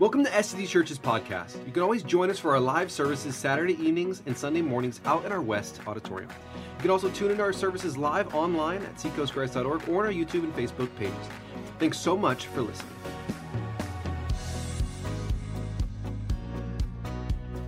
Welcome to SCG Church's podcast. You can always join us for our live services Saturday evenings and Sunday mornings out in our West Auditorium. You can also tune into our services live online at seacoastchrist.org or on our YouTube and Facebook pages. Thanks so much for listening.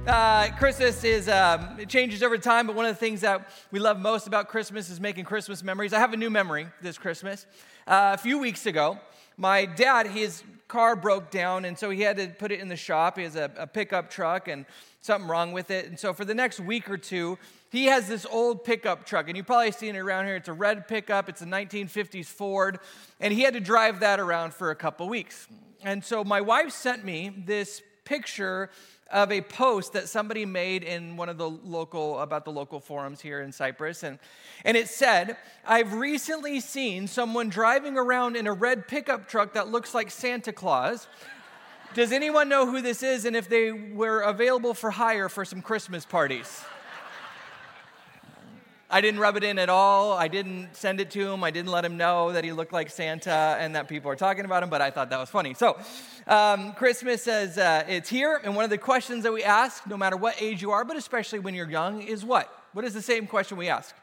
Uh, Christmas is um, it changes over time, but one of the things that we love most about Christmas is making Christmas memories. I have a new memory this Christmas. Uh, a few weeks ago, my dad, his car broke down, and so he had to put it in the shop. He has a, a pickup truck and something wrong with it. And so for the next week or two, he has this old pickup truck, and you've probably seen it around here. It's a red pickup, it's a 1950s Ford, and he had to drive that around for a couple weeks. And so my wife sent me this picture of a post that somebody made in one of the local about the local forums here in Cypress and and it said I've recently seen someone driving around in a red pickup truck that looks like Santa Claus. Does anyone know who this is and if they were available for hire for some Christmas parties I didn't rub it in at all. I didn't send it to him. I didn't let him know that he looked like Santa and that people are talking about him, but I thought that was funny. So, um, Christmas says uh, it's here, and one of the questions that we ask, no matter what age you are, but especially when you're young, is what? What is the same question we ask?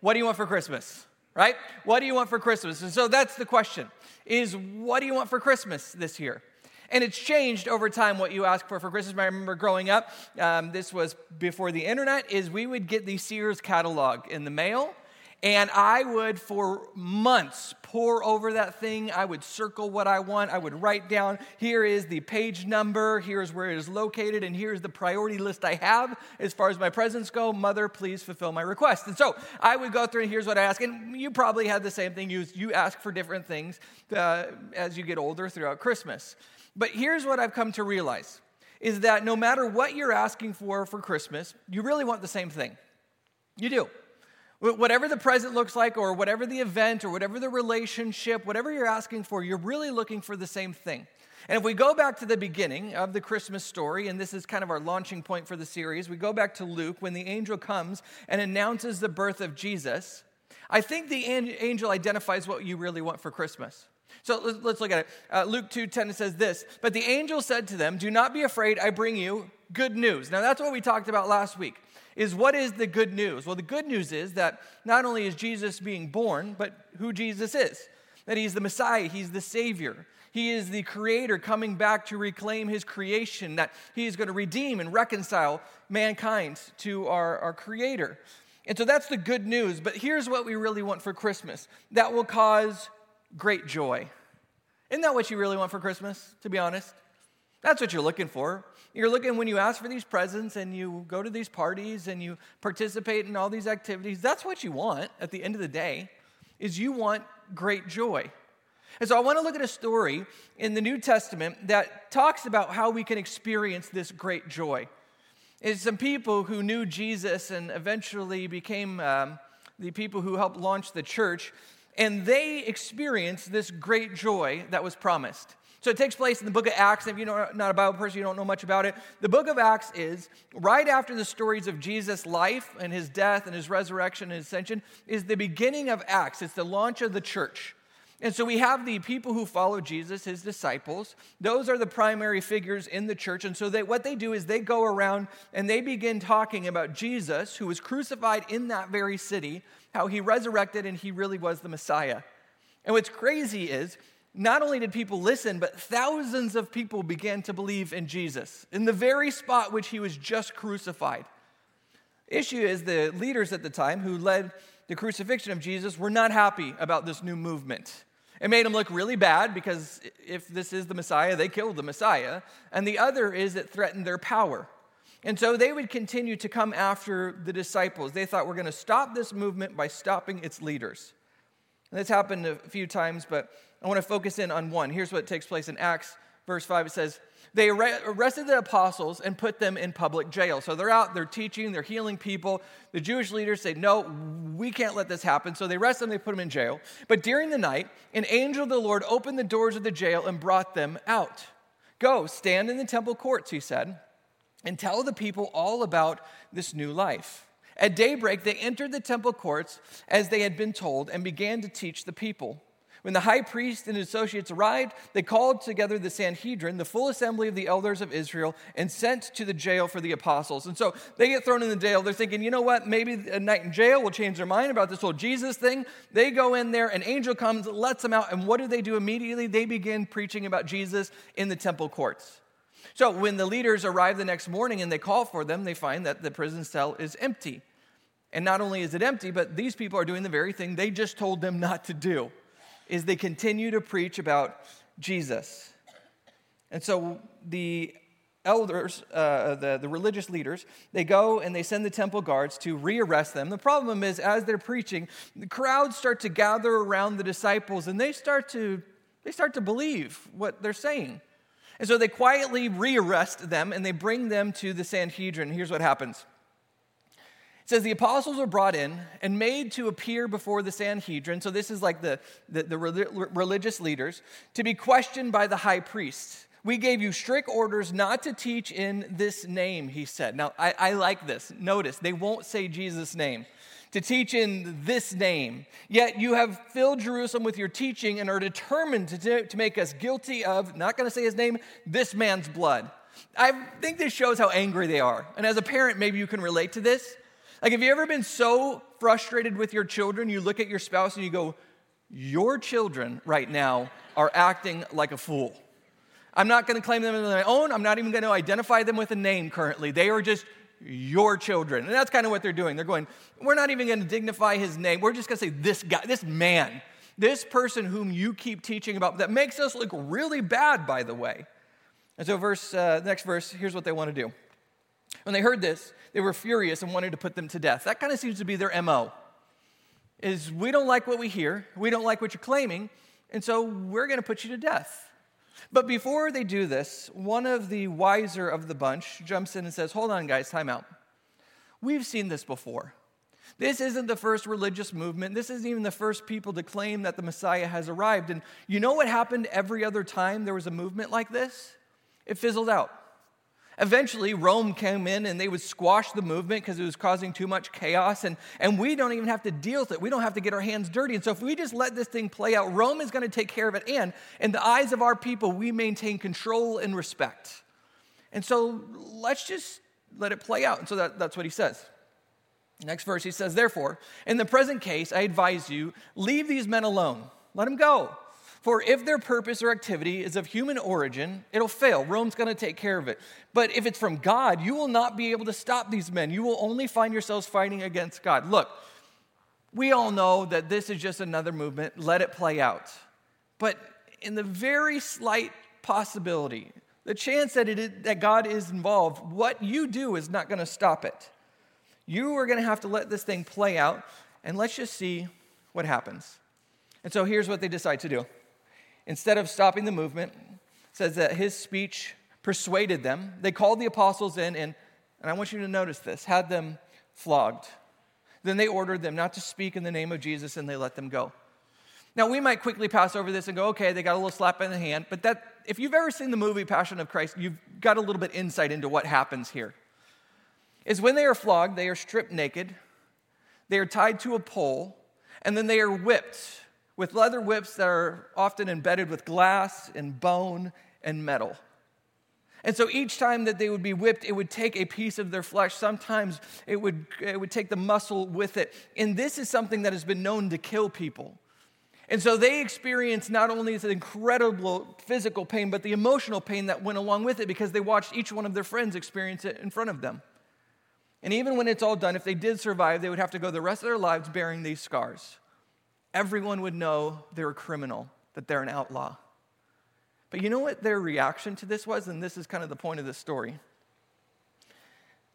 What do you want for Christmas? Right? What do you want for Christmas? And so that's the question is what do you want for Christmas this year? And it's changed over time what you ask for for Christmas. I remember growing up, um, this was before the internet, is we would get the Sears catalog in the mail. And I would, for months, pour over that thing. I would circle what I want. I would write down here is the page number, here's where it is located, and here's the priority list I have as far as my presents go. Mother, please fulfill my request. And so I would go through, and here's what I ask. And you probably had the same thing. You, you ask for different things uh, as you get older throughout Christmas. But here's what I've come to realize is that no matter what you're asking for for Christmas, you really want the same thing. You do. Whatever the present looks like, or whatever the event, or whatever the relationship, whatever you're asking for, you're really looking for the same thing. And if we go back to the beginning of the Christmas story, and this is kind of our launching point for the series, we go back to Luke when the angel comes and announces the birth of Jesus. I think the angel identifies what you really want for Christmas. So let's look at it. Uh, Luke 2 10 says this But the angel said to them, Do not be afraid, I bring you good news. Now, that's what we talked about last week. Is what is the good news? Well, the good news is that not only is Jesus being born, but who Jesus is. That he's the Messiah, he's the Savior. He is the creator coming back to reclaim his creation, that he is going to redeem and reconcile mankind to our, our creator. And so that's the good news. But here's what we really want for Christmas that will cause great joy. Isn't that what you really want for Christmas, to be honest? That's what you're looking for. You're looking when you ask for these presents and you go to these parties and you participate in all these activities. That's what you want at the end of the day is you want great joy. And so I want to look at a story in the New Testament that talks about how we can experience this great joy. It's some people who knew Jesus and eventually became um, the people who helped launch the church and they experienced this great joy that was promised. So it takes place in the book of Acts. If you're not a Bible person, you don't know much about it. The book of Acts is right after the stories of Jesus' life and his death and his resurrection and ascension, is the beginning of Acts. It's the launch of the church. And so we have the people who follow Jesus, his disciples. Those are the primary figures in the church. And so they, what they do is they go around and they begin talking about Jesus, who was crucified in that very city, how he resurrected and he really was the Messiah. And what's crazy is not only did people listen, but thousands of people began to believe in Jesus in the very spot which he was just crucified. issue is the leaders at the time who led the crucifixion of Jesus were not happy about this new movement. It made them look really bad because if this is the Messiah, they killed the Messiah. And the other is it threatened their power. And so they would continue to come after the disciples. They thought we're going to stop this movement by stopping its leaders. And this happened a few times, but I want to focus in on one. Here's what takes place in Acts, verse 5. It says, they arrested the apostles and put them in public jail. So they're out, they're teaching, they're healing people. The Jewish leaders say, No, we can't let this happen. So they arrest them, they put them in jail. But during the night, an angel of the Lord opened the doors of the jail and brought them out. Go, stand in the temple courts, he said, and tell the people all about this new life. At daybreak, they entered the temple courts as they had been told and began to teach the people. When the high priest and his associates arrived, they called together the Sanhedrin, the full assembly of the elders of Israel, and sent to the jail for the apostles. And so they get thrown in the jail. They're thinking, you know what? Maybe a night in jail will change their mind about this whole Jesus thing. They go in there, an angel comes, lets them out. And what do they do immediately? They begin preaching about Jesus in the temple courts. So when the leaders arrive the next morning and they call for them, they find that the prison cell is empty. And not only is it empty, but these people are doing the very thing they just told them not to do is they continue to preach about Jesus. And so the elders, uh, the, the religious leaders, they go and they send the temple guards to rearrest them. The problem is, as they're preaching, the crowds start to gather around the disciples and they start to, they start to believe what they're saying. And so they quietly rearrest them and they bring them to the Sanhedrin. Here's what happens it says the apostles were brought in and made to appear before the Sanhedrin. So this is like the, the, the religious leaders to be questioned by the high priest. We gave you strict orders not to teach in this name, he said. Now, I, I like this. Notice, they won't say Jesus' name. To teach in this name. Yet you have filled Jerusalem with your teaching and are determined to, to make us guilty of, not going to say his name, this man's blood. I think this shows how angry they are. And as a parent, maybe you can relate to this. Like, have you ever been so frustrated with your children, you look at your spouse and you go, Your children right now are acting like a fool. I'm not going to claim them as my own. I'm not even going to identify them with a name currently. They are just your children. And that's kind of what they're doing. They're going, We're not even going to dignify his name. We're just going to say, This guy, this man, this person whom you keep teaching about, that makes us look really bad, by the way. And so, verse, uh, next verse, here's what they want to do. When they heard this, they were furious and wanted to put them to death. That kind of seems to be their MO. Is we don't like what we hear, we don't like what you're claiming, and so we're going to put you to death. But before they do this, one of the wiser of the bunch jumps in and says, Hold on, guys, time out. We've seen this before. This isn't the first religious movement. This isn't even the first people to claim that the Messiah has arrived. And you know what happened every other time there was a movement like this? It fizzled out. Eventually, Rome came in and they would squash the movement because it was causing too much chaos. And, and we don't even have to deal with it. We don't have to get our hands dirty. And so, if we just let this thing play out, Rome is going to take care of it. And in the eyes of our people, we maintain control and respect. And so, let's just let it play out. And so, that, that's what he says. Next verse, he says, Therefore, in the present case, I advise you, leave these men alone. Let them go. For if their purpose or activity is of human origin, it'll fail. Rome's going to take care of it. But if it's from God, you will not be able to stop these men. You will only find yourselves fighting against God. Look, we all know that this is just another movement. Let it play out. But in the very slight possibility, the chance that, it is, that God is involved, what you do is not going to stop it. You are going to have to let this thing play out, and let's just see what happens. And so here's what they decide to do instead of stopping the movement, says that his speech persuaded them. They called the apostles in, and, and I want you to notice this, had them flogged. Then they ordered them not to speak in the name of Jesus, and they let them go. Now, we might quickly pass over this and go, okay, they got a little slap in the hand, but that, if you've ever seen the movie Passion of Christ, you've got a little bit insight into what happens here. Is when they are flogged, they are stripped naked, they are tied to a pole, and then they are whipped with leather whips that are often embedded with glass and bone and metal. And so each time that they would be whipped, it would take a piece of their flesh. Sometimes it would, it would take the muscle with it. And this is something that has been known to kill people. And so they experienced not only this incredible physical pain, but the emotional pain that went along with it because they watched each one of their friends experience it in front of them. And even when it's all done, if they did survive, they would have to go the rest of their lives bearing these scars everyone would know they're a criminal, that they're an outlaw. But you know what their reaction to this was? And this is kind of the point of this story.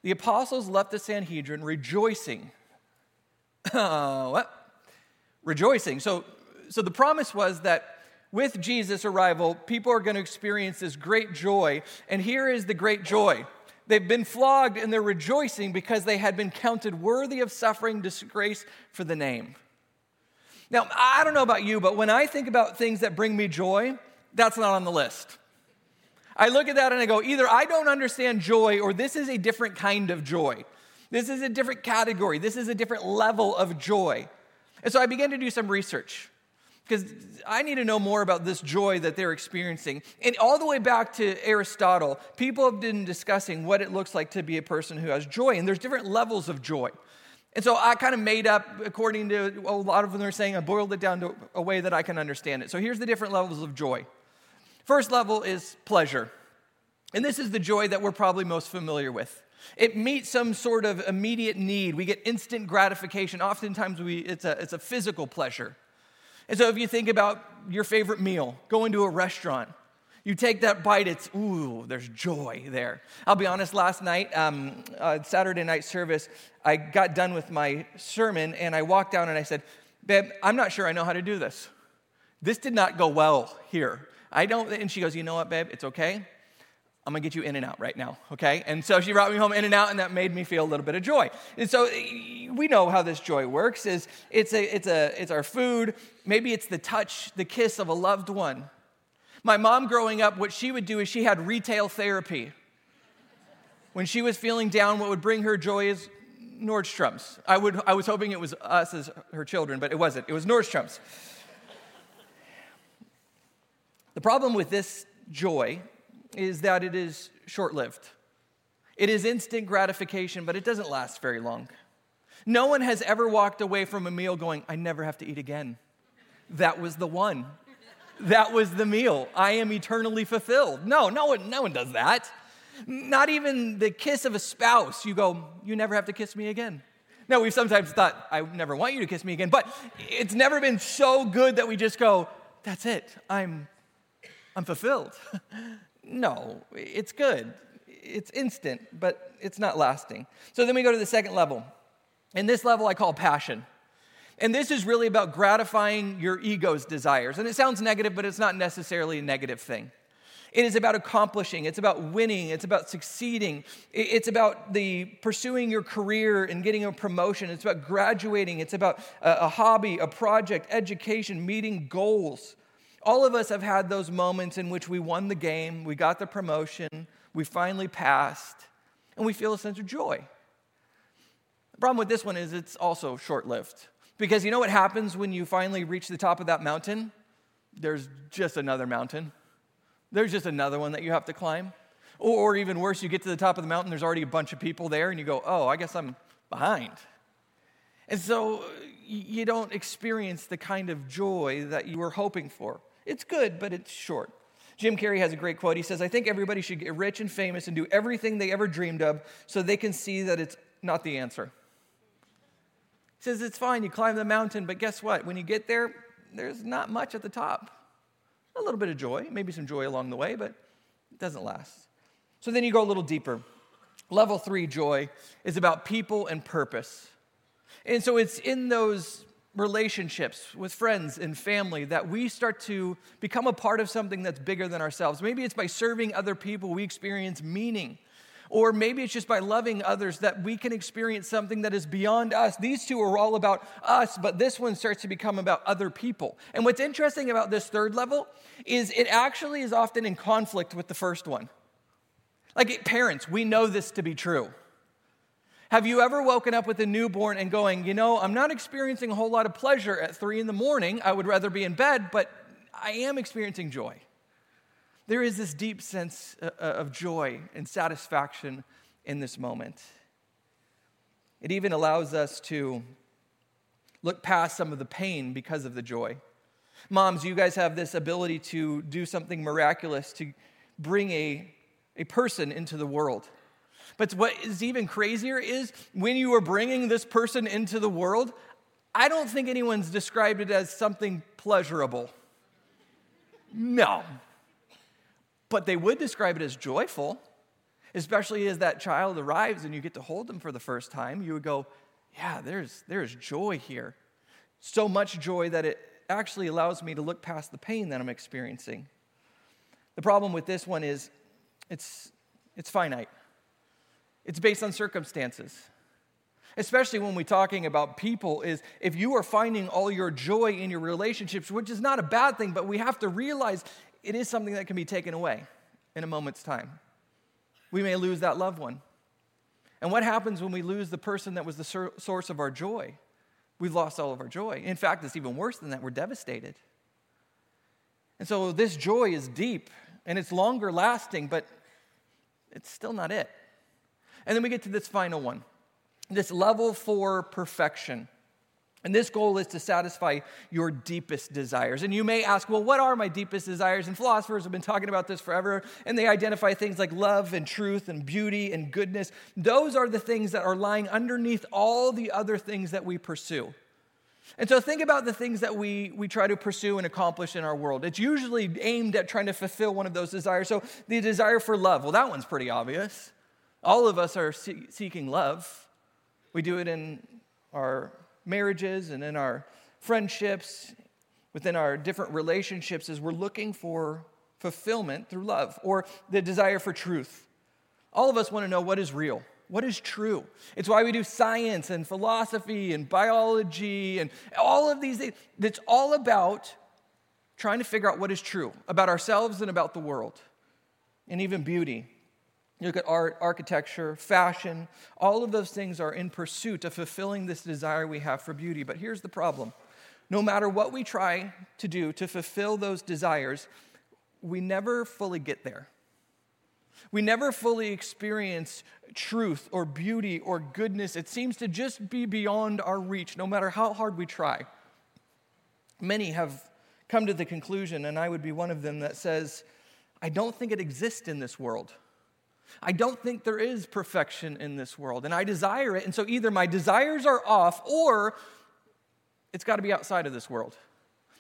The apostles left the Sanhedrin rejoicing. What? Rejoicing. So, so the promise was that with Jesus' arrival, people are going to experience this great joy. And here is the great joy. They've been flogged and they're rejoicing because they had been counted worthy of suffering disgrace for the name. Now, I don't know about you, but when I think about things that bring me joy, that's not on the list. I look at that and I go, either I don't understand joy or this is a different kind of joy. This is a different category. This is a different level of joy. And so I began to do some research. because I need to know more about this joy that they're experiencing. And all the way back to Aristotle, people have been discussing what it looks like to be a person who has joy, and there's different levels of joy. And so I kind of made up, according to a lot of them are saying, I boiled it down to a way that I can understand it. So here's the different levels of joy. First level is pleasure. And this is the joy that we're probably most familiar with. It meets some sort of immediate need. We get instant gratification. Oftentimes, we, it's, a, it's a physical pleasure. And so, if you think about your favorite meal, going to a restaurant, you take that bite, it's, ooh, there's joy there. I'll be honest, last night, um, uh, Saturday night service, I got done with my sermon and I walked down and I said, Babe, I'm not sure I know how to do this. This did not go well here. I don't, and she goes, You know what, babe? It's okay. I'm gonna get you in and out right now, okay? And so she brought me home In-N-Out, and that made me feel a little bit of joy. And so we know how this joy works: is it's a, it's a, it's our food. Maybe it's the touch, the kiss of a loved one. My mom, growing up, what she would do is she had retail therapy. When she was feeling down, what would bring her joy is Nordstrom's. I, would, I was hoping it was us as her children, but it wasn't. It was Nordstrom's. The problem with this joy is that it is short lived. It is instant gratification, but it doesn't last very long. No one has ever walked away from a meal going, I never have to eat again. That was the one. That was the meal. I am eternally fulfilled. No, no one, no one does that. Not even the kiss of a spouse. You go, You never have to kiss me again. Now, we've sometimes thought, I never want you to kiss me again, but it's never been so good that we just go, That's it. I'm, I'm fulfilled. No, it's good. It's instant, but it's not lasting. So then we go to the second level. And this level I call passion. And this is really about gratifying your ego's desires. And it sounds negative, but it's not necessarily a negative thing. It is about accomplishing, it's about winning, it's about succeeding, it's about the pursuing your career and getting a promotion, it's about graduating, it's about a, a hobby, a project, education, meeting goals. All of us have had those moments in which we won the game, we got the promotion, we finally passed, and we feel a sense of joy. The problem with this one is it's also short lived. Because you know what happens when you finally reach the top of that mountain? There's just another mountain. There's just another one that you have to climb. Or, even worse, you get to the top of the mountain, there's already a bunch of people there, and you go, oh, I guess I'm behind. And so uh, you don't experience the kind of joy that you were hoping for. It's good, but it's short. Jim Carrey has a great quote. He says, I think everybody should get rich and famous and do everything they ever dreamed of so they can see that it's not the answer. Says, It's fine, you climb the mountain, but guess what? When you get there, there's not much at the top. A little bit of joy, maybe some joy along the way, but it doesn't last. So then you go a little deeper. Level three joy is about people and purpose. And so it's in those relationships with friends and family that we start to become a part of something that's bigger than ourselves. Maybe it's by serving other people we experience meaning. Or maybe it's just by loving others that we can experience something that is beyond us. These two are all about us, but this one starts to become about other people. And what's interesting about this third level is it actually is often in conflict with the first one. Like parents, we know this to be true. Have you ever woken up with a newborn and going, you know, I'm not experiencing a whole lot of pleasure at three in the morning. I would rather be in bed, but I am experiencing joy. There is this deep sense uh, uh, of joy and satisfaction in this moment. It even allows us to look past some of the pain because of the joy. Moms, you guys have this ability to do something miraculous to bring a, a person into the world. But what is even crazier is when you are bringing this person into the world, I don't think anyone's described it as something pleasurable. No. But they would describe it as joyful, especially as that child arrives and you get to hold them for the first time. You would go, Yeah, there's, there's joy here. So much joy that it actually allows me to look past the pain that I'm experiencing. The problem with this one is it's, it's finite. It's based on circumstances. Especially when we're talking about people, is if you are finding all your joy in your relationships, which is not a bad thing, but we have to realize it is something that can be taken away in a moment's time. We may lose that loved one. And what happens when we lose the person that was the source of our joy? We've lost all of our joy. In fact, it's even worse than that. We're devastated. And so this joy is deep and it's longer lasting, but it's still not it. And then we get to this final one this level four perfection. And this goal is to satisfy your deepest desires. And you may ask, well, what are my deepest desires? And philosophers have been talking about this forever, and they identify things like love and truth and beauty and goodness. Those are the things that are lying underneath all the other things that we pursue. And so think about the things that we, we try to pursue and accomplish in our world. It's usually aimed at trying to fulfill one of those desires. So the desire for love, well, that one's pretty obvious. All of us are see- seeking love. We do it in our marriages and in our friendships, within our different relationships, as we're looking for fulfillment through love or the desire for truth. All of us want to know what is real. What is true? It's why we do science and philosophy and biology and all of these things. It's all about trying to figure out what is true about ourselves and about the world, and even beauty. You look at art, architecture, fashion, all of those things are in pursuit of fulfilling this desire we have for beauty. But here's the problem no matter what we try to do to fulfill those desires, we never fully get there. We never fully experience truth or beauty or goodness. It seems to just be beyond our reach, no matter how hard we try. Many have come to the conclusion, and I would be one of them, that says, I don't think it exists in this world. I don't think there is perfection in this world, and I desire it. And so either my desires are off or it's got to be outside of this world.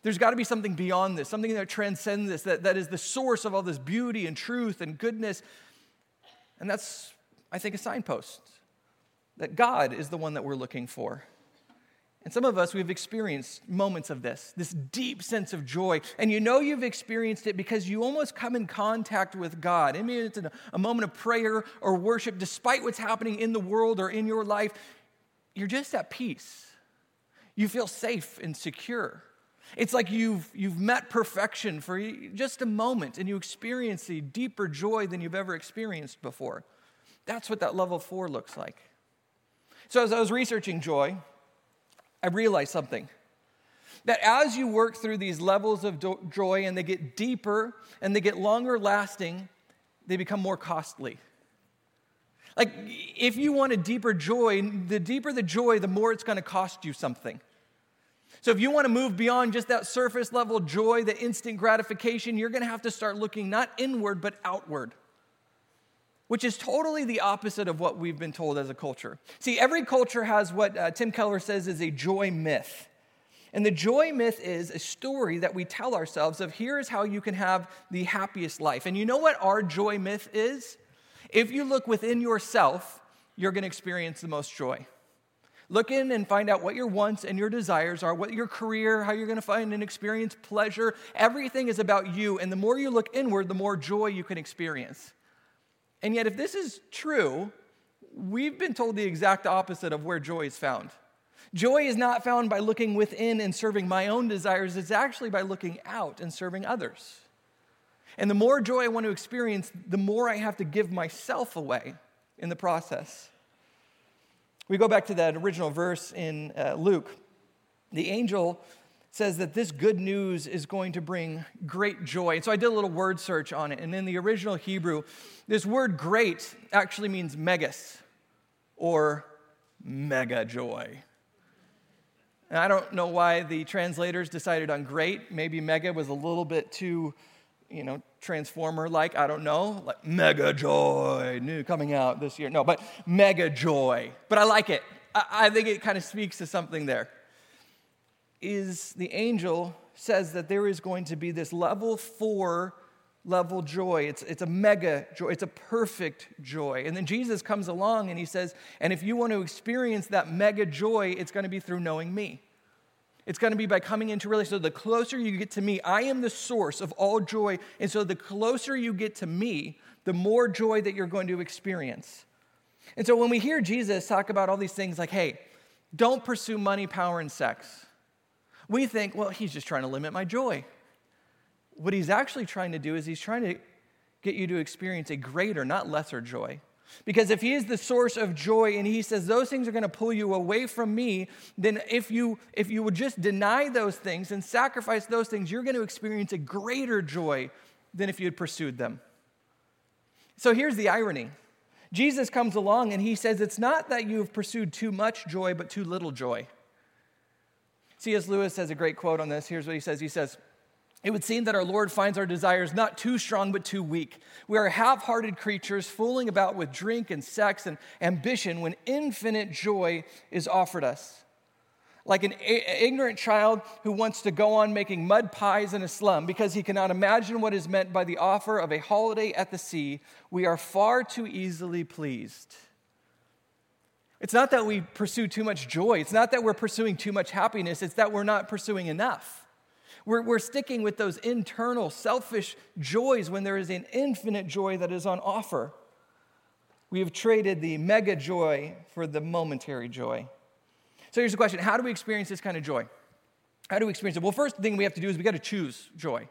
There's got to be something beyond this, something that transcends this, that, that is the source of all this beauty and truth and goodness. And that's, I think, a signpost that God is the one that we're looking for. And some of us, we've experienced moments of this, this deep sense of joy. And you know you've experienced it because you almost come in contact with God. I mean, it's a moment of prayer or worship, despite what's happening in the world or in your life, you're just at peace. You feel safe and secure. It's like you've, you've met perfection for just a moment and you experience the deeper joy than you've ever experienced before. That's what that level four looks like. So, as I was researching joy, I realized something. That as you work through these levels of joy and they get deeper and they get longer lasting, they become more costly. Like, if you want a deeper joy, the deeper the joy, the more it's going to cost you something. So, if you want to move beyond just that surface level joy, the instant gratification, you're going to have to start looking not inward, but outward which is totally the opposite of what we've been told as a culture. See, every culture has what uh, Tim Keller says is a joy myth. And the joy myth is a story that we tell ourselves of here's how you can have the happiest life. And you know what our joy myth is? If you look within yourself, you're going to experience the most joy. Look in and find out what your wants and your desires are, what your career, how you're going to find and experience pleasure. Everything is about you. And the more you look inward, the more joy you can experience. And yet, if this is true, we've been told the exact opposite of where joy is found. Joy is not found by looking within and serving my own desires, it's actually by looking out and serving others. And the more joy I want to experience, the more I have to give myself away in the process. We go back to that original verse in uh, Luke. The angel says that this good news is going to bring great joy. And so I did a little word search on it. And in the original Hebrew, this word great actually means megas or mega joy. And I don't know why the translators decided on great. Maybe mega was a little bit too, you know, transformer like. I don't know. Like mega joy, new coming out this year. No, but mega joy. But I like it. I, I think it kind of speaks to something there is the angel says that there is going to be this level four level joy. It's, it's a mega joy, it's a perfect joy. And then Jesus comes along and he says, and if you want to experience that mega joy, it's going to be through knowing me. It's going to be by coming into relationship. So the closer you get to me, I am the source of all joy. And so the closer you get to me, the more joy that you're going to experience. And so when we hear Jesus talk about all these things like, hey, don't pursue money, power, and sex. We think, well, he's just trying to limit my joy. What he's actually trying to do is he's trying to get you to experience a greater, not lesser joy. Because if he is the source of joy and he says those things are going to pull you away from me, then if you if you would just deny those things and sacrifice those things, you're going to experience a greater joy than if you had pursued them. So here's the irony. Jesus comes along and he says it's not that you've pursued too much joy but too little joy. C.S. Lewis has a great quote on this. Here's what he says. He says, it would seem that our Lord finds our desires not too strong, but too weak. We are half hearted creatures fooling about with drink and sex and ambition when infinite joy is offered us. Like an ignorant child who wants to go on making mud pies in a slum because he cannot imagine what is meant by the offer of a holiday at the sea, we are far too easily pleased. It's not that we pursue too much joy, it's not that we're pursuing too much happiness, it's that we're not pursuing enough. We're, we're sticking with those internal, selfish joys when there is an infinite joy that is on offer. We have traded the mega joy for the momentary joy. So here's the question How do we experience this kind of joy? How do we experience it? Well, first thing we have to do is we got to choose joy.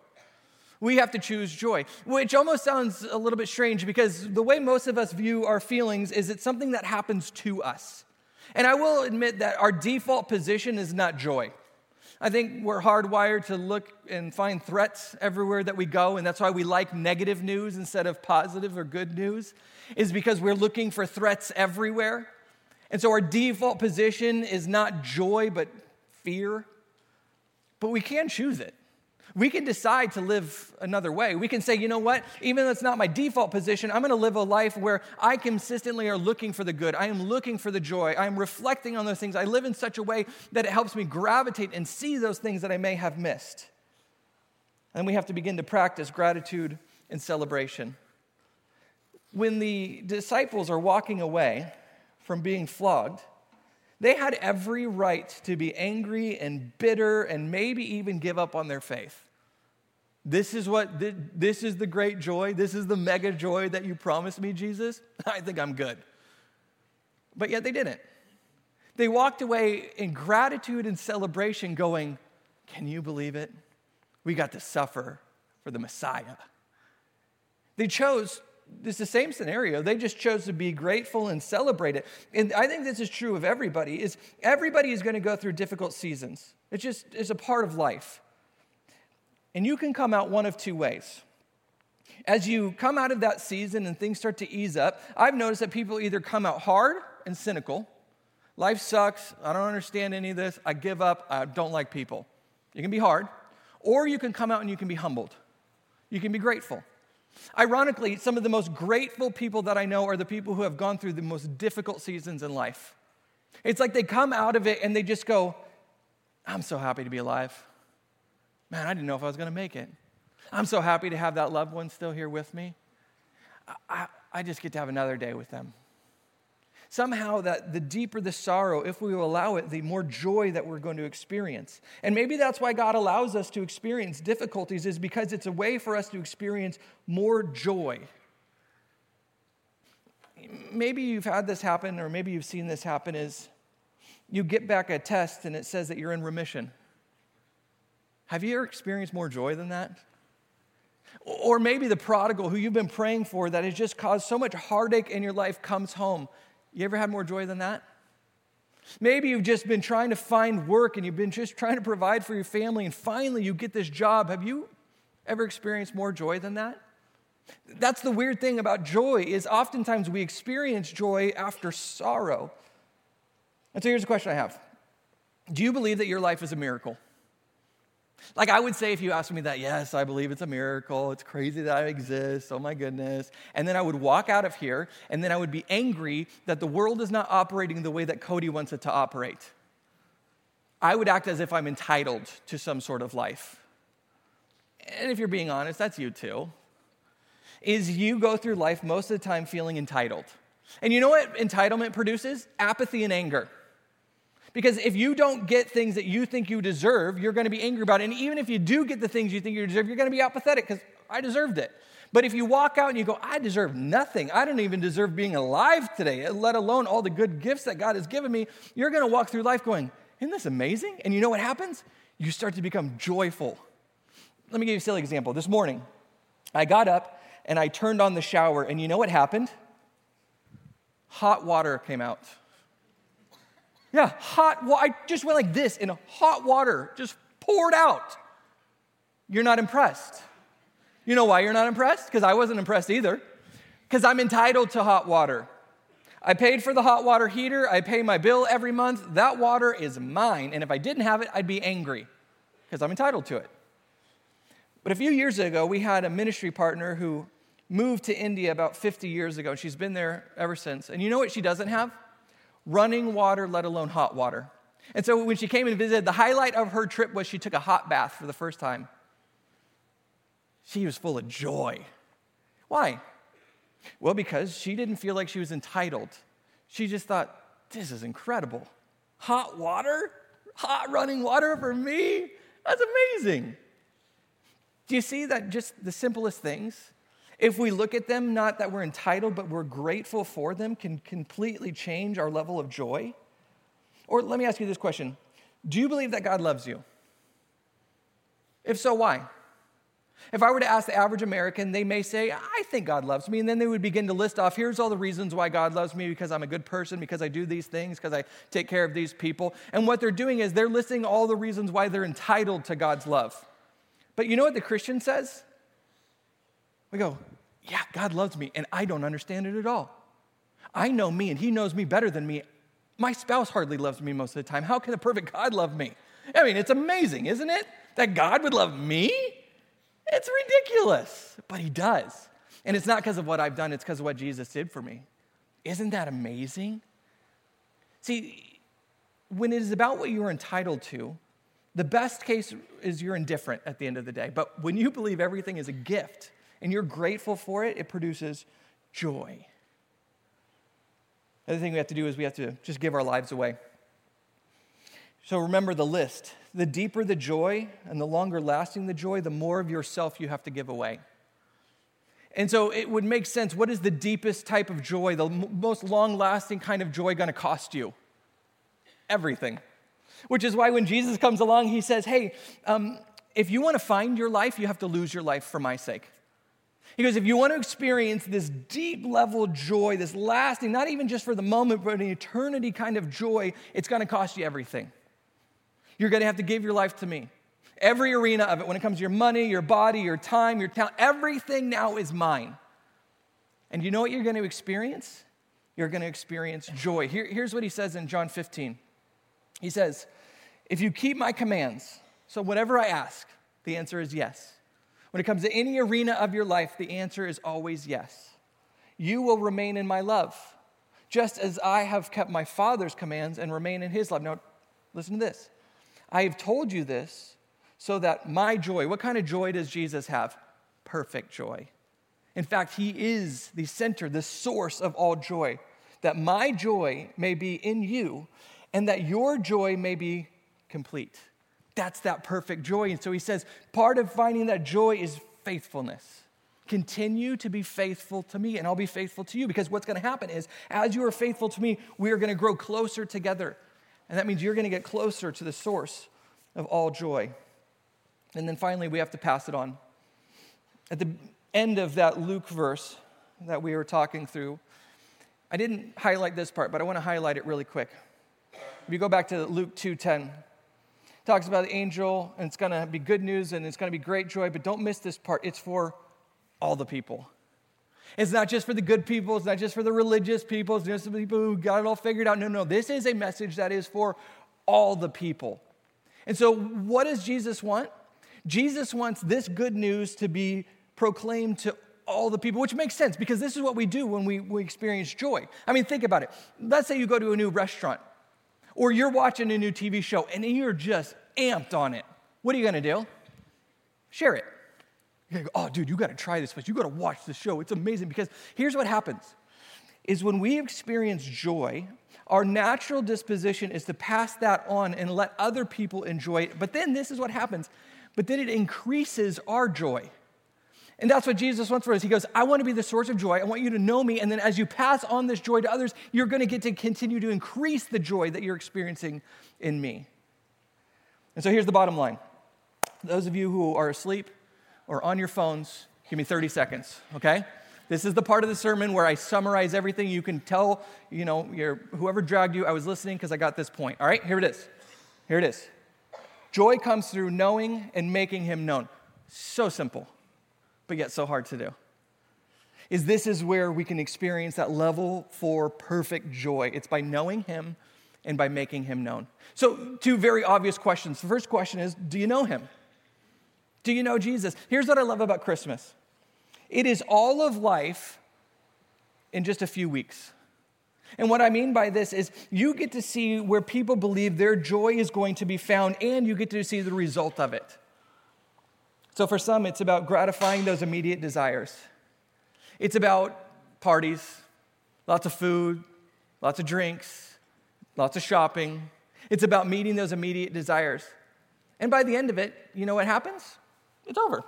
We have to choose joy, which almost sounds a little bit strange because the way most of us view our feelings is it's something that happens to us. And I will admit that our default position is not joy. I think we're hardwired to look and find threats everywhere that we go, and that's why we like negative news instead of positive or good news, is because we're looking for threats everywhere. And so our default position is not joy, but fear. But we can choose it. We can decide to live another way. We can say, you know what, even though it's not my default position, I'm going to live a life where I consistently are looking for the good. I am looking for the joy. I am reflecting on those things. I live in such a way that it helps me gravitate and see those things that I may have missed. And we have to begin to practice gratitude and celebration. When the disciples are walking away from being flogged, they had every right to be angry and bitter and maybe even give up on their faith. This is what this is the great joy. This is the mega joy that you promised me, Jesus. I think I'm good. But yet they didn't. They walked away in gratitude and celebration, going, Can you believe it? We got to suffer for the Messiah. They chose it's the same scenario. They just chose to be grateful and celebrate it. And I think this is true of everybody. Is everybody is going to go through difficult seasons. It's just it's a part of life. And you can come out one of two ways. As you come out of that season and things start to ease up, I've noticed that people either come out hard and cynical. Life sucks. I don't understand any of this. I give up. I don't like people. You can be hard. Or you can come out and you can be humbled. You can be grateful. Ironically, some of the most grateful people that I know are the people who have gone through the most difficult seasons in life. It's like they come out of it and they just go, I'm so happy to be alive. Man, I didn't know if I was going to make it. I'm so happy to have that loved one still here with me. I, I, just get to have another day with them somehow that the deeper the sorrow, if we allow it, the more joy that we're going to experience. And maybe that's why God allows us to experience difficulties, is because it's a way for us to experience more joy. Maybe you've had this happen, or maybe you've seen this happen, is you get back a test and it says that you're in remission. Have you ever experienced more joy than that? Or maybe the prodigal who you've been praying for that has just caused so much heartache in your life comes home you ever had more joy than that? Maybe you've just been trying to find work and you've been just trying to provide for your family and finally you get this job. Have you ever experienced more joy than that? That's the weird thing about joy is oftentimes we experience joy after sorrow. And so here's a question I have. Do you believe that your life is a miracle? Like I would say if you asked me that, yes, I believe it's a miracle. It's crazy that I exist. Oh my goodness. And then I would walk out of here and then I would be angry that the world is not operating the way that Cody wants it to operate. I would act as if I'm entitled to some sort of life. And if you're being honest, that's you too. Is you go through life most of the time feeling entitled. And you know what entitlement produces? Apathy and anger. Because if you don't get things that you think you deserve, you're going to be angry about it. And even if you do get the things you think you deserve, you're going to be apathetic because I deserved it. But if you walk out and you go, I deserve nothing, I don't even deserve being alive today, let alone all the good gifts that God has given me, you're going to walk through life going, Isn't this amazing? And you know what happens? You start to become joyful. Let me give you a silly example. This morning, I got up and I turned on the shower, and you know what happened? hot water came out. Yeah, hot water. I just went like this and hot water just poured out. You're not impressed. You know why you're not impressed? Because I wasn't impressed either. Because I'm entitled to hot water. I paid for the hot water heater. I pay my bill every month. That water is mine. And if I didn't have it, I'd be angry because I'm entitled to it. But a few years ago, we had a ministry partner who moved to India about 50 years ago. She's been there ever since. And you know what she doesn't have? Running water, let alone hot water. And so when she came and visited, the highlight of her trip was she took a hot bath for the first time. She was full of joy. Why? Well, because she didn't feel like she was entitled. She just thought, this is incredible. Hot water? Hot running water for me? That's amazing. Do you see that just the simplest things, if we look at them, not that we're entitled, but we're grateful for them, can completely change our level of joy? Or let me ask you this question Do you believe that God loves you? If so, why? If I were to ask the average American, they may say, I think God loves me. And then they would begin to list off here's all the reasons why God loves me because I'm a good person, because I do these things, because I take care of these people. And what they're doing is they're listing all the reasons why they're entitled to God's love. But you know what the Christian says? We go, yeah, God loves me, and I don't understand it at all. I know me, and He knows me better than me. My spouse hardly loves me most of the time. How can a perfect God love me? I mean, it's amazing, isn't it? That God would love me? It's ridiculous, but He does. And it's not because of what I've done, it's because of what Jesus did for me. Isn't that amazing? See, when it is about what you are entitled to, the best case is you're indifferent at the end of the day. But when you believe everything is a gift and you're grateful for it, it produces joy. The other thing we have to do is we have to just give our lives away. So remember the list. The deeper the joy and the longer lasting the joy, the more of yourself you have to give away. And so it would make sense. What is the deepest type of joy, the most long lasting kind of joy going to cost you? Everything. Which is why when Jesus comes along, he says, Hey, um, if you want to find your life, you have to lose your life for my sake. He goes, if you want to experience this deep level of joy, this lasting, not even just for the moment, but an eternity kind of joy, it's going to cost you everything. You're going to have to give your life to me. Every arena of it, when it comes to your money, your body, your time, your talent, everything now is mine. And you know what you're going to experience? You're going to experience joy. Here, here's what he says in John 15. He says, If you keep my commands, so whatever I ask, the answer is yes. When it comes to any arena of your life, the answer is always yes. You will remain in my love, just as I have kept my Father's commands and remain in his love. Now, listen to this. I have told you this so that my joy, what kind of joy does Jesus have? Perfect joy. In fact, he is the center, the source of all joy, that my joy may be in you and that your joy may be complete. That's that perfect joy. And so he says, part of finding that joy is faithfulness. Continue to be faithful to me, and I'll be faithful to you. Because what's going to happen is, as you are faithful to me, we are going to grow closer together. And that means you're going to get closer to the source of all joy. And then finally, we have to pass it on. At the end of that Luke verse that we were talking through, I didn't highlight this part, but I want to highlight it really quick. If you go back to Luke 2:10, talks about the angel, and it's going to be good news and it's going to be great joy, but don't miss this part. It's for all the people. It's not just for the good people, it's not just for the religious people, it's just for the people who got it all figured out. No, no, this is a message that is for all the people. And so, what does Jesus want? Jesus wants this good news to be proclaimed to all the people, which makes sense because this is what we do when we, we experience joy. I mean, think about it. Let's say you go to a new restaurant or you're watching a new TV show and you're just amped on it. What are you gonna do? Share it. You're gonna go, oh, dude, you gotta try this place. You gotta watch the show. It's amazing because here's what happens is when we experience joy, our natural disposition is to pass that on and let other people enjoy it. But then this is what happens. But then it increases our joy. And that's what Jesus wants for us. He goes, I want to be the source of joy. I want you to know me. And then as you pass on this joy to others, you're going to get to continue to increase the joy that you're experiencing in me. And so here's the bottom line those of you who are asleep or on your phones, give me 30 seconds, okay? This is the part of the sermon where I summarize everything. You can tell, you know, whoever dragged you, I was listening because I got this point. All right, here it is. Here it is. Joy comes through knowing and making him known. So simple, but yet so hard to do. Is this is where we can experience that level four perfect joy. It's by knowing him and by making him known. So, two very obvious questions. The first question is Do you know him? Do you know Jesus? Here's what I love about Christmas it is all of life in just a few weeks. And what I mean by this is you get to see where people believe their joy is going to be found, and you get to see the result of it. So, for some, it's about gratifying those immediate desires. It's about parties, lots of food, lots of drinks, lots of shopping. It's about meeting those immediate desires. And by the end of it, you know what happens? It's over.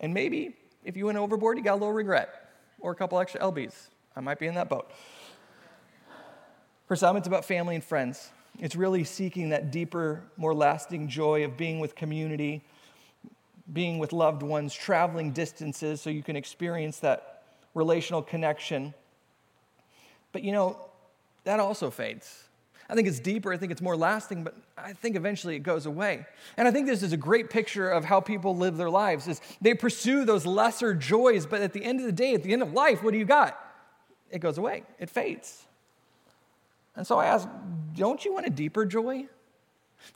And maybe if you went overboard, you got a little regret or a couple extra LBs. I might be in that boat. For some, it's about family and friends. It's really seeking that deeper, more lasting joy of being with community, being with loved ones, traveling distances so you can experience that relational connection. But you know, that also fades. I think it's deeper, I think it's more lasting, but I think eventually it goes away. And I think this is a great picture of how people live their lives is they pursue those lesser joys, but at the end of the day, at the end of life, what do you got? It goes away. It fades. And so I ask, don't you want a deeper joy?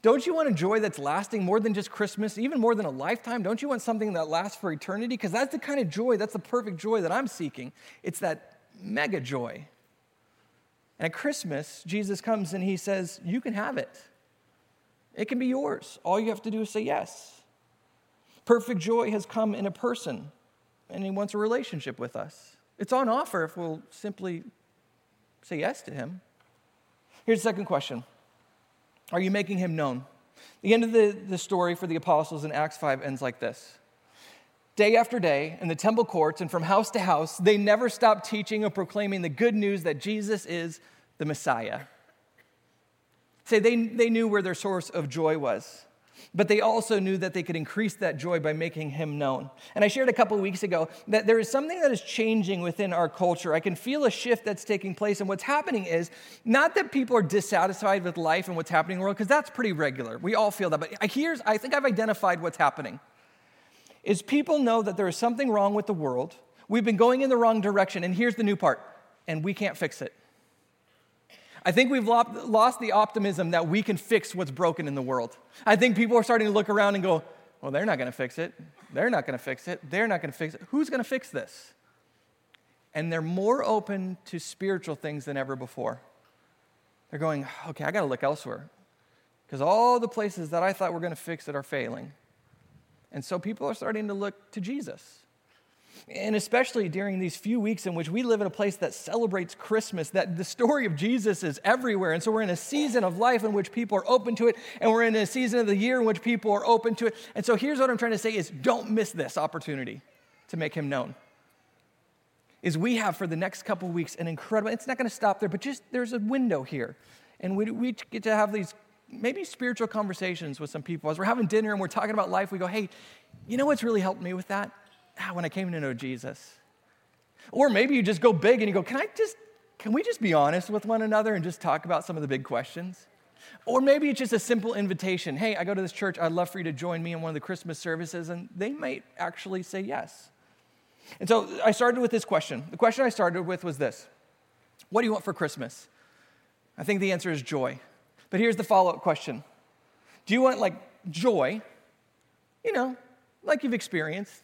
Don't you want a joy that's lasting more than just Christmas, even more than a lifetime? Don't you want something that lasts for eternity? Because that's the kind of joy, that's the perfect joy that I'm seeking. It's that mega joy. And at Christmas, Jesus comes and he says, You can have it. It can be yours. All you have to do is say yes. Perfect joy has come in a person, and he wants a relationship with us. It's on offer if we'll simply say yes to him. Here's the second question Are you making him known? The end of the, the story for the apostles in Acts 5 ends like this. Day after day, in the temple courts and from house to house, they never stopped teaching or proclaiming the good news that Jesus is the Messiah. Say they, they knew where their source of joy was, but they also knew that they could increase that joy by making him known. And I shared a couple weeks ago that there is something that is changing within our culture. I can feel a shift that's taking place, and what's happening is not that people are dissatisfied with life and what's happening in the world, because that's pretty regular. We all feel that. But here's, I think I've identified what's happening. Is people know that there is something wrong with the world. We've been going in the wrong direction, and here's the new part, and we can't fix it. I think we've lost the optimism that we can fix what's broken in the world. I think people are starting to look around and go, well, they're not going to fix it. They're not going to fix it. They're not going to fix it. Who's going to fix this? And they're more open to spiritual things than ever before. They're going, okay, I got to look elsewhere because all the places that I thought were going to fix it are failing. And so people are starting to look to Jesus. And especially during these few weeks in which we live in a place that celebrates Christmas, that the story of Jesus is everywhere. And so we're in a season of life in which people are open to it, and we're in a season of the year in which people are open to it. And so here's what I'm trying to say is don't miss this opportunity to make him known. Is we have for the next couple weeks an incredible, it's not going to stop there, but just there's a window here. And we, we get to have these maybe spiritual conversations with some people. As we're having dinner and we're talking about life, we go, hey, you know what's really helped me with that? Ah, when I came to know Jesus. Or maybe you just go big and you go, can I just, can we just be honest with one another and just talk about some of the big questions? Or maybe it's just a simple invitation. Hey, I go to this church. I'd love for you to join me in one of the Christmas services. And they might actually say yes. And so I started with this question. The question I started with was this What do you want for Christmas? I think the answer is joy. But here's the follow up question Do you want like joy, you know, like you've experienced?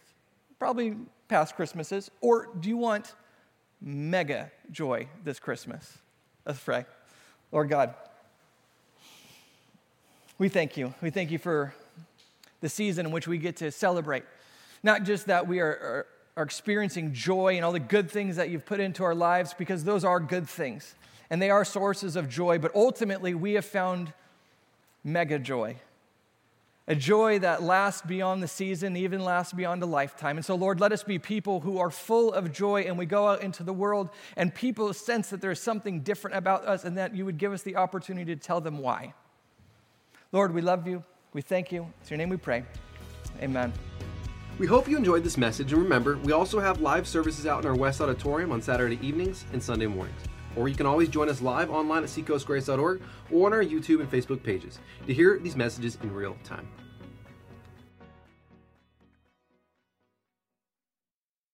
Probably past Christmases? Or do you want mega joy this Christmas? Let's pray. Lord God, we thank you. We thank you for the season in which we get to celebrate. Not just that we are, are, are, experiencing joy and all the good things that you've put into our lives, because those are good things and they are sources of joy, but ultimately we have found mega joy a joy that lasts beyond the season, even lasts beyond a lifetime. And so, Lord, let us be people who are full of joy and we go out into the world and people sense that there's something different about us and that you would give us the opportunity to tell them why. Lord, we love you. We thank you. It's your name we pray. Amen. We hope you enjoyed this message, and remember, we also have live services out in our West Auditorium on Saturday evenings and Sunday mornings. Or you can always join us live online at seacoastgrace.org or on our YouTube and Facebook pages to hear these messages in real time.